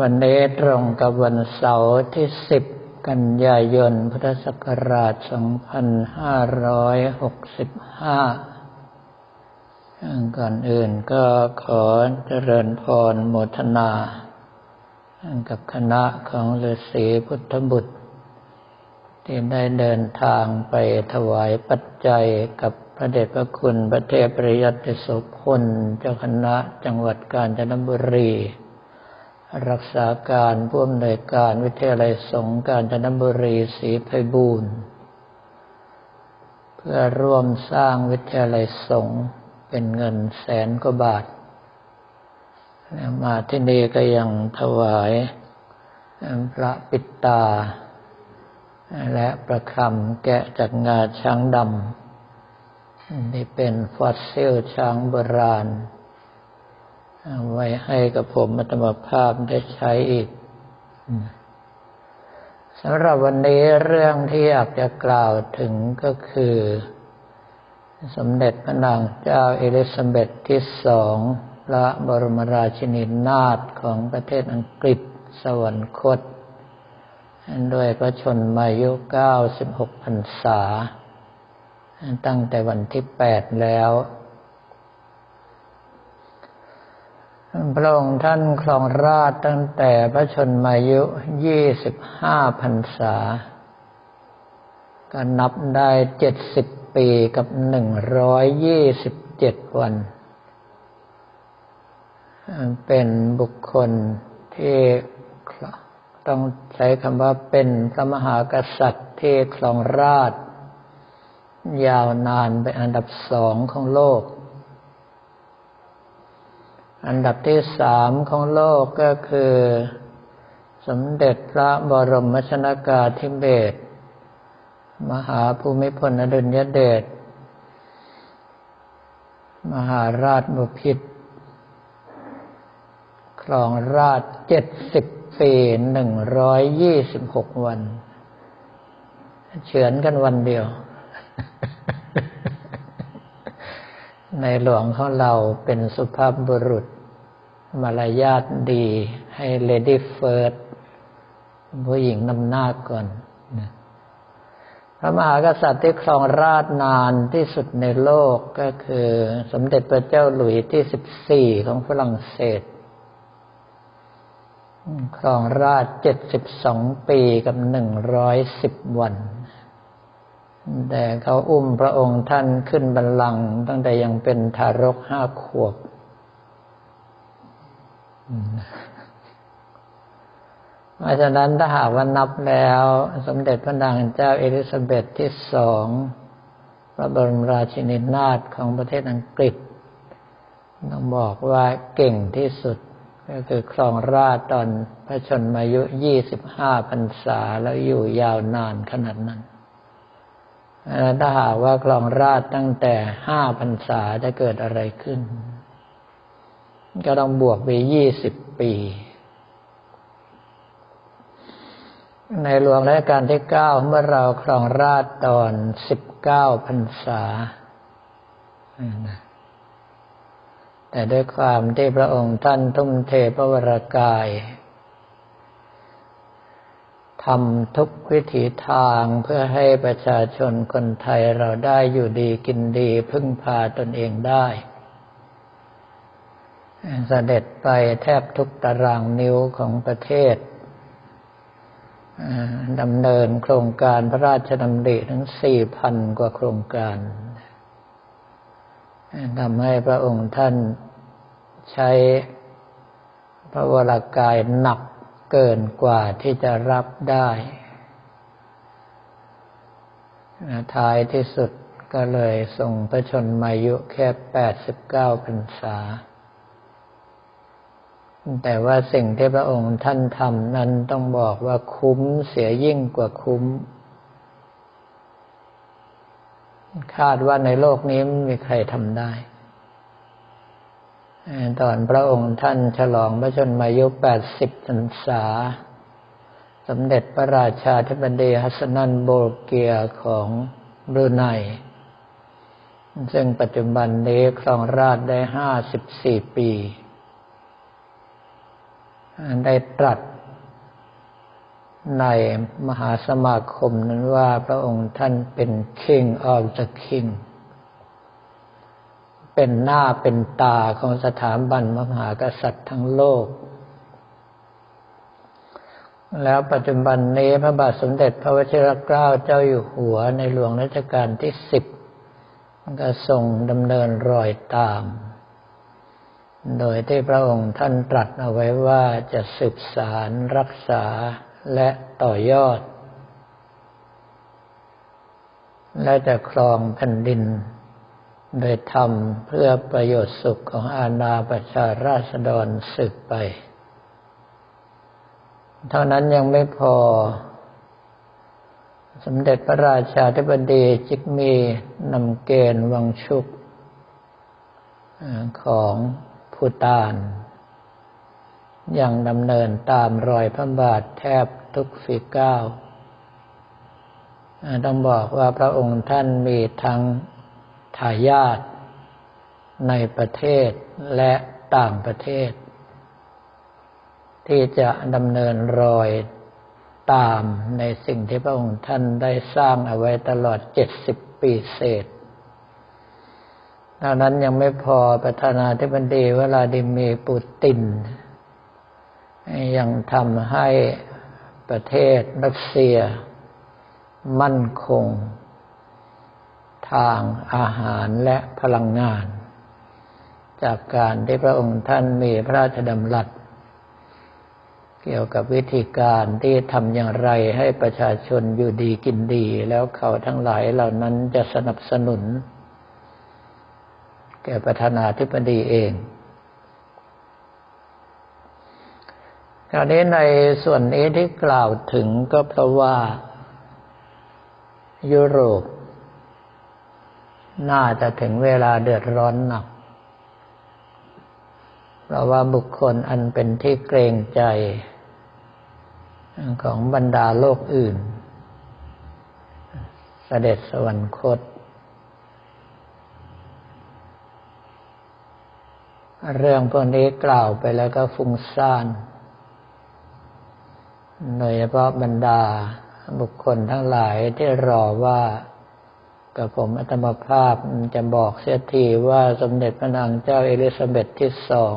วันนี้ตรงกับวันเสาร์ที่สิบกันยายน พุทธศักราช 2565 ก่อนอื่นก็ขอเจริญพรโมทนา กับคณะของฤาษีพุทธบุตร ที่ได้เดินทางไปถวายปัจจัยกับพระเดชพระคุณพระเทพปริยัติโสพลเจ้าคณะจังหวัดกาญจนบุรี รักษาการผู้อำนวยการวิทยาลัยสงฆ์การจนบุรีศรีไพบูรณ์เพื่อร่วมสร้างวิทยาลัยสงฆ์เป็นเงินแสนกว่าบาท มาที่นี่ก็ยังถวายพระปิตตาและประคำแกะจากงาช้างดำนี่เป็นฟอสซิลช้างโบราณ ไว้ให้กับผมมัตมภาพได้ใช้อีกสำหรับวันนี้เรื่องที่อยากจะกล่าวถึงก็คือ สมเด็จพระนางเจ้าเอลิซาเบธที่สองพระบรมราชินีนาถของประเทศอังกฤษสวรรคตด้วยพระชนมายุ 96 พรรษา ตั้งแต่วันที่ 8 แล้ว พระองค์ท่านครองราชตั้งแต่พระชนมายุยี่สิบห้าพรรษา ก็นับได้เจ็ดสิบปีกับหนึ่งร้อยยี่สิบเจ็ดวัน เป็นบุคคลที่ต้องใช้คำว่าเป็นพระมหากษัตริย์ที่ครองราช ยาวนานเป็นอันดับสองของโลก อันดับที่สามของโลกก็คือ สมเด็จพระบรมชนากาธิเบศรมหาภูมิพลอดุลยเดช มหาราชบพิตรครองราชเจ็ดสิบปีหนึ่งร้อยยี่สิบหกวัน เฉือนกันวันเดียว ในหลวงของเราเป็นสุภาพบุรุษ มารยาทดีให้เลดี้เฟิร์สผู้หญิงนำหน้าก่อนพระมหากษัตริย์ที่ครองราชนานที่สุดในโลกก็คือ สมเด็จพระเจ้าหลุยที่สิบสี่ของฝรั่งเศส ครองราชเจ็ดสิบสองปีกับหนึ่งร้อยสิบวัน แต่เขาอุ้มพระองค์ท่านขึ้นบัลลังก์ตั้งแต่ยังเป็นทารกห้าขวบ เพราะฉะนั้นถ้าหากว่านับแล้ว สมเด็จพระนางเจ้าเอลิซาเบธที่สองพระบรมราชินีนาถของประเทศอังกฤษต้องบอกว่าเก่งที่สุด ก็คือครองราชตอนพระชนมายุยี่สิบห้าพรรษาแล้วอยู่ยาวนานขนาดนั้น ถ้าหากว่าครองราชตั้งแต่ห้าพรรษาจะเกิดอะไรขึ้น ก็ต้องบวกไปยี่สิบปี ในหลวงรัชกาลที่เก้าเมื่อเราครองราชตอนสิบเก้าพรรษา แต่ด้วยความที่พระองค์ท่านทุ่มเทพระวรากาย ทำทุกวิถีทางเพื่อให้ประชาชนคนไทยเราได้อยู่ดีกินดีพึ่งพาตนเองได้เสด็จไปแทบทุกตารางนิ้วของประเทศดำเนินโครงการพระราชดำริทั้งสี่พันกว่าโครงการทำให้พระองค์ท่านใช้พระวรากายหนัก กินกว่าที่จะรับได้ท้ายที่สุดก็เลยส่งพระชนมายุแค่แปดสิบเก้าพรรษา แต่ว่าสิ่งที่พระองค์ท่านทำนั้นต้องบอกว่าคุ้มเสียยิ่งกว่าคุ้ม คาดว่าในโลกนี้ไม่มีใครทำได้ ตอนพระองค์ท่านฉลองพระชนมายุแปดสิบพรรษา สมเด็จพระราชาธิบดีฮัสนันโบเกียของบรูไน ซึ่งปัจจุบันนี้ครองราชได้ห้าสิบสี่ปี ได้ตรัสในมหาสมาคมนั้นว่าพระองค์ท่านเป็น King of the King เป็นหน้าเป็นตาของสถาบันมหากษัตริย์ทั้งโลก แล้วปัจจุบันนี้พระบาทสมเด็จพระวชิรเกล้าเจ้าอยู่หัวในหลวงรัชกาลที่สิบก็ทรงดำเนินรอยตาม โดยที่พระองค์ท่านตรัสเอาไว้ว่าจะสืบสารรักษาและต่อยอด และจะครองแผ่นดิน โดยทำเพื่อประโยชน์สุขของอาณาประชาราษฎรสืบไป เท่านั้นยังไม่พอ สมเด็จพระราชาธิบดีจิกมีนำเกณฑ์วังชุกของพูตาน ยังดำเนินตามรอยพระบาทแทบทุกฝีก้าวต้องบอกว่าพระองค์ท่านมีทั้ง ทายาทในประเทศและต่างประเทศ ที่จะดำเนินรอยตามในสิ่งที่พระองค์ท่านได้สร้างเอาไว้ตลอดเจ็ดสิบปีเศษดังนั้นยังไม่พอประธานาธิบดีเวลาดิมีปูติน ยังทำให้ประเทศรัสเซีย มั่นคง ทางอาหารและพลังงาน จากการที่พระองค์ท่านมีพระราชดำรัส เกี่ยวกับวิธีการที่ทำอย่างไรให้ประชาชนอยู่ดีกินดี แล้วเขาทั้งหลายเหล่านั้นจะสนับสนุน แก่ประธานาธิบดีเองคราวนี้ในส่วนนี้ที่กล่าวถึงก็เพราะว่ายุโรป น่าจะถึงเวลาเดือดร้อนหนัก เพราะว่าบุคคลอันเป็นที่เกรงใจ ของบรรดาโลกอื่นเสด็จสวรรคต เรื่องพวกนี้กล่าวไปแล้วก็ฟุ้งซ่านโดยเฉพาะบรรดาบุคคลทั้งหลายที่รอว่า กับผมอัตมภาพจะบอกเสียทีว่าสมเด็จพระนางเจ้าเอลิซาเบธที่สอง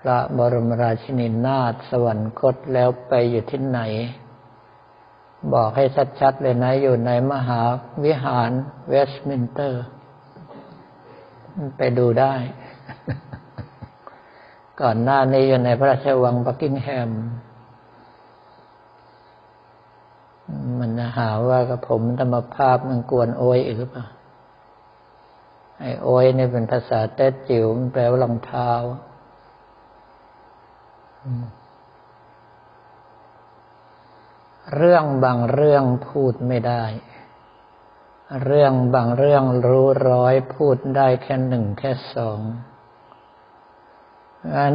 พระบรมราชินีนาถสวรรคตแล้วไปอยู่ที่ไหน บอกให้ชัดๆเลยนะอยู่ในมหาวิหารเวสต์มินสเตอร์ ไปดูได้ ก่อนหน้านี้อยู่ในพระราชวังบักกิงแฮม มันจะหาว่ากับผมธรรมภาพมันกวนโอยอีกหรือเปล่าไอโอยนี่เป็นภาษาเต้จิ๋วมันแปลว่ารองเท้าเรื่องบางเรื่องพูดไม่ได้ เรื่องบางเรื่องรู้ร้อยพูดได้แค่หนึ่งแค่สอง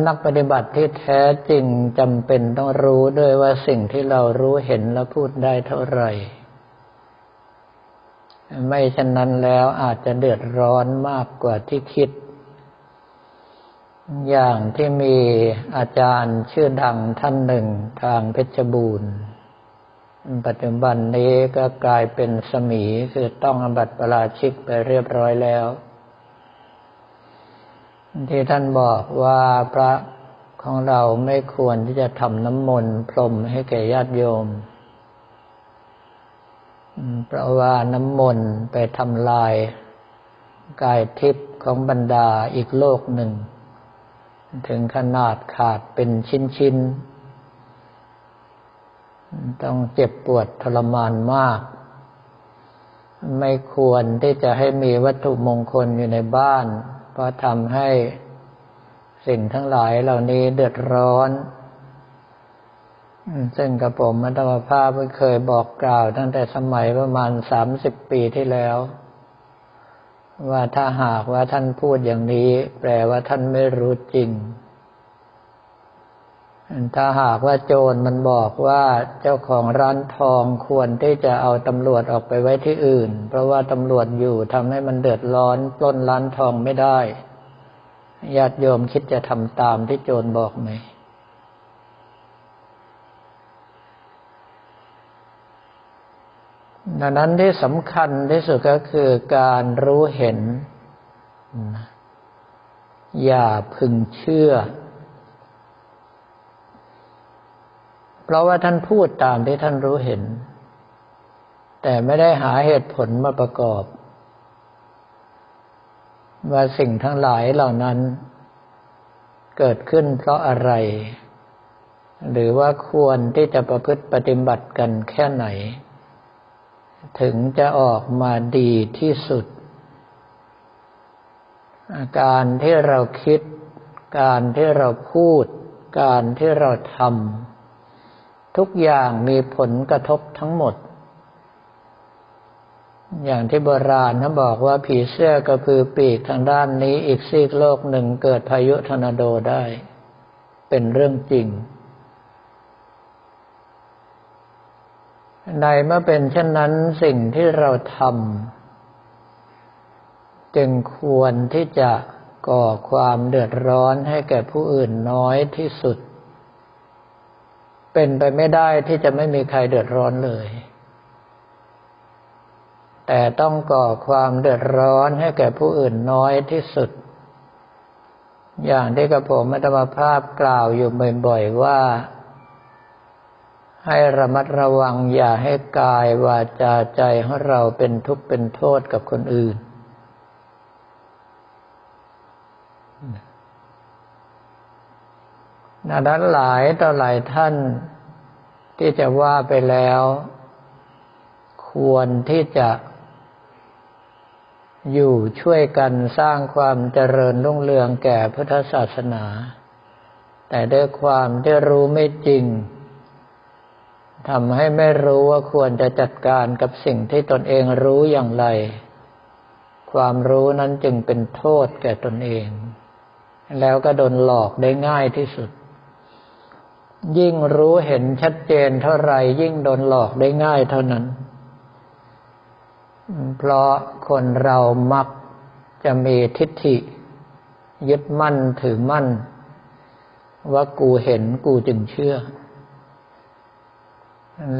นักปฏิบัติที่แท้จริงจำเป็นต้องรู้ด้วยว่าสิ่งที่เรารู้เห็นและพูดได้เท่าไหร่ ไม่ฉะนั้นแล้วอาจจะเดือดร้อนมากกว่าที่คิด อย่างที่มีอาจารย์ชื่อดังท่านหนึ่งทางเพชรบูรณ์ ปัจจุบันนี้ก็กลายเป็นสมีคือต้องอบัติประราชิกไปเรียบร้อยแล้ว ที่ท่านบอกว่าพระของเราไม่ควรที่จะทำน้ำมนต์พรมให้แก่ญาติโยม เพราะว่าน้ำมนต์ไปทำลายกายทิพย์ของบรรดาอีกโลกหนึ่ง ถึงขนาดขาดเป็นชิ้นๆ ต้องเจ็บปวดทรมานมาก ไม่ควรที่จะให้มีวัตถุมงคลอยู่ในบ้าน เพราะทำให้สิ่งทั้งหลายเหล่านี้เดือดร้อน ซึ่งกระผมมัตมภาพเคยบอกกล่าวตั้งแต่สมัยประมาณสามสิบปีที่แล้ว ว่าถ้าหากว่าท่านพูดอย่างนี้ แปลว่าท่านไม่รู้จริง ถ้าหากว่าโจรมันบอกว่าเจ้าของร้านทองควรที่จะเอาตำรวจออกไปไว้ที่อื่น เพราะว่าตำรวจอยู่ทำให้มันเดือดร้อนปล้นร้านทองไม่ได้ญาติโยมคิดจะทำตามที่โจรบอกไหมดังนั้นที่สำคัญที่สุดก็คือการรู้เห็น อย่าพึงเชื่อ เพราะว่าท่านพูดตามที่ท่านรู้เห็น แต่ไม่ได้หาเหตุผลมาประกอบ ว่าสิ่งทั้งหลายเหล่านั้น เกิดขึ้นเพราะอะไร หรือว่าควรที่จะประพฤติปฏิบัติกันแค่ไหน ถึงจะออกมาดีที่สุด อาการที่เราคิด การที่เราพูด การที่เราทำ ทุกอย่างมีผลกระทบทั้งหมด อย่างที่โบราณเขาบอกว่าผีเสื้อกระพือปีกทางด้านนี้อีกซีกโลกหนึ่งเกิดพายุทอร์นาโดได้ เป็นเรื่องจริง ในเมื่อเป็นเช่นนั้นสิ่งที่เราทำจึงควรที่จะก่อความเดือดร้อนให้แก่ผู้อื่นน้อยที่สุด เป็นไปไม่ได้ที่จะไม่มีใครเดือดร้อนเลย แต่ต้องก่อความเดือดร้อนให้แก่ผู้อื่นน้อยที่สุด อย่างที่กระผมอัตมภาพกล่าวอยู่บ่อยๆว่า ให้ระมัดระวังอย่าให้กายวาจาใจของเราเป็นทุกข์เป็นโทษกับคนอื่น ดังนั้นหลายต่อหลายท่าน ที่จะว่าไปแล้ว ควรที่จะ อยู่ช่วยกันสร้างความเจริญรุ่งเรืองแก่พุทธศาสนา แต่ด้วยความที่รู้ไม่จริงทำให้ไม่รู้ว่าควรจะจัดการกับสิ่งที่ตนเองรู้อย่างไร ความรู้นั้นจึงเป็นโทษแก่ตนเอง แล้วก็โดนหลอกได้ง่ายที่สุด ยิ่งรู้เห็นชัดเจนเท่าไรยิ่งโดนหลอกได้ง่ายเท่านั้น เพราะคนเรามักจะมีทิฏฐิ ยึดมั่นถือมั่น ว่ากูเห็นกูจึงเชื่อ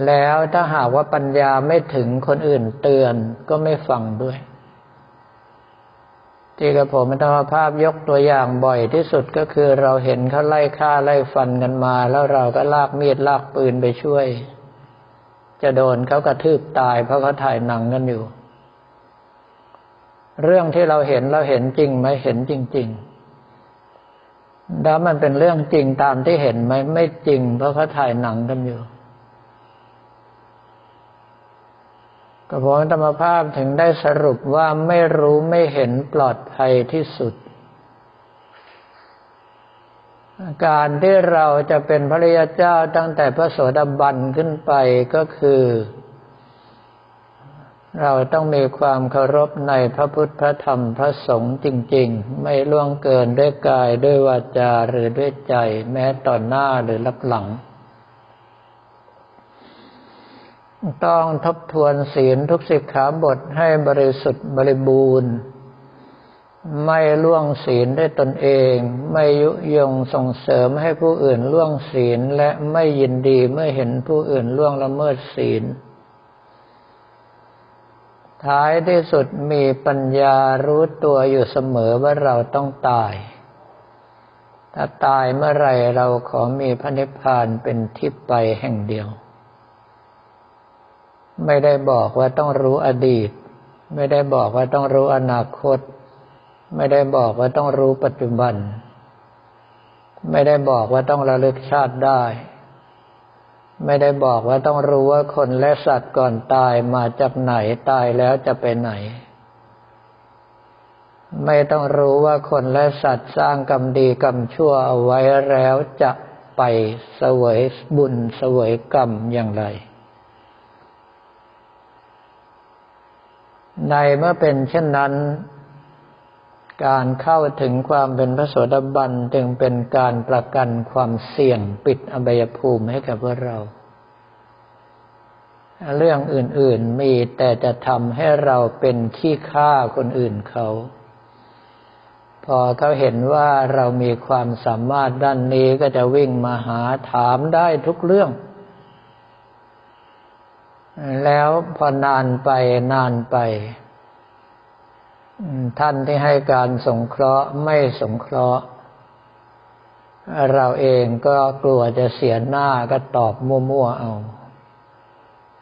แล้วถ้าหากว่าปัญญาไม่ถึงคนอื่นเตือนก็ไม่ฟังด้วย ที่กระผมธรรมภาพยกตัวอย่างบ่อยที่สุดก็คือเราเห็นเขาไล่ฆ่าไล่ฟันกันมา แล้วเราก็ลากมีดลากปืนไปช่วย จะโดนเขากระทืบตายเพราะเขาถ่ายหนังกันอยู่ เรื่องที่เราเห็นเราเห็นจริงไหมเห็นจริง ๆ แล้วมันเป็นเรื่องจริงตามที่เห็นไหมไม่จริง เพราะเขาถ่ายหนังกันอยู่ กระผมธรรมภาพถึงได้สรุปว่าไม่รู้ไม่เห็นปลอดภัยที่สุด การที่เราจะเป็นพระริยเจ้าตั้งแต่พระโสดาบันขึ้นไปก็คือ เราต้องมีความเคารพในพระพุทธพระธรรมพระสงฆ์จริง ๆ ไม่ล่วงเกินด้วยกายด้วยวาจาหรือด้วยใจ แม้ต่อหน้าหรือรับหลัง ต้องทบทวนศีลทุกสิกขาบทให้บริสุทธิ์บริบูรณ์ ไม่ล่วงศีลได้ตนเอง ไม่ยุยงส่งเสริมให้ผู้อื่นล่วงศีลและไม่ยินดีเมื่อเห็นผู้อื่นล่วงละเมิดศีล ท้ายที่สุดมีปัญญารู้ตัวอยู่เสมอว่าเราต้องตาย ถ้าตายเมื่อไรเราขอมีพระนิพพานเป็นที่ไปแห่งเดียว ไม่ได้บอกว่าต้องรู้อดีต ไม่ได้บอกว่าต้องรู้อนาคต ไม่ได้บอกว่าต้องรู้ปัจจุบัน ไม่ได้บอกว่าต้องระลึกชาติได้ ไม่ได้บอกว่าต้องรู้ว่าคนและสัตว์ก่อนตายมาจากไหนตายแล้วจะไปไหน ไม่ต้องรู้ว่าคนและสัตว์สร้างกรรมดีกรรมชั่วเอาไว้แล้วจะไปเสวยบุญเสวยกรรมอย่างไร ในเมื่อเป็นเช่นนั้น การเข้าถึงความเป็นพระโสดาบันจึงเป็นการประกันความเสี่ยงปิดอบายภูมิให้กับพวกเรา เรื่องอื่น ๆมีแต่จะทำให้เราเป็นขี้ข้าคนอื่นเขา พอเขาเห็นว่าเรามีความสามารถด้านนี้ก็จะวิ่งมาหาถามได้ทุกเรื่อง แล้วพอนานไปนานไป ท่านที่ให้การสงเคราะห์ไม่สงเคราะห์ เราเองก็กลัวจะเสียหน้าก็ตอบมั่วๆเอา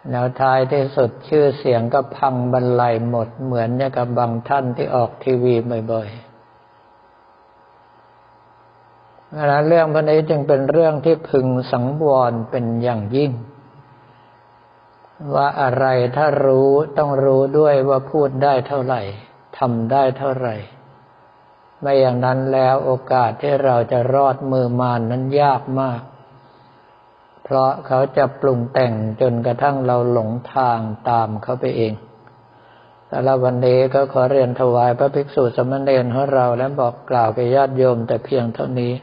แล้วท้ายที่สุดชื่อเสียงก็พังบรรลัยหมดเหมือนอย่างกับบางท่านที่ออกทีวีบ่อยๆดังนั้นเรื่องพวกนี้จึงเป็นเรื่องที่พึงสังวรเป็นอย่างยิ่ง ว่าอะไรถ้ารู้ต้องรู้ด้วยว่าพูดได้เท่าไหร่ทำได้เท่าไหร่ ไม่อย่างนั้นแล้วโอกาสที่เราจะรอดมือมานนั้นยากมาก เพราะเขาจะปรุงแต่งจนกระทั่งเราหลงทางตามเขาไปเองแต่ละวันนี้ก็ขอเรียนถวายพระภิกษุสมณเณรของเราและบอกกล่าวแก่ญาติโยมแต่เพียงเท่านี้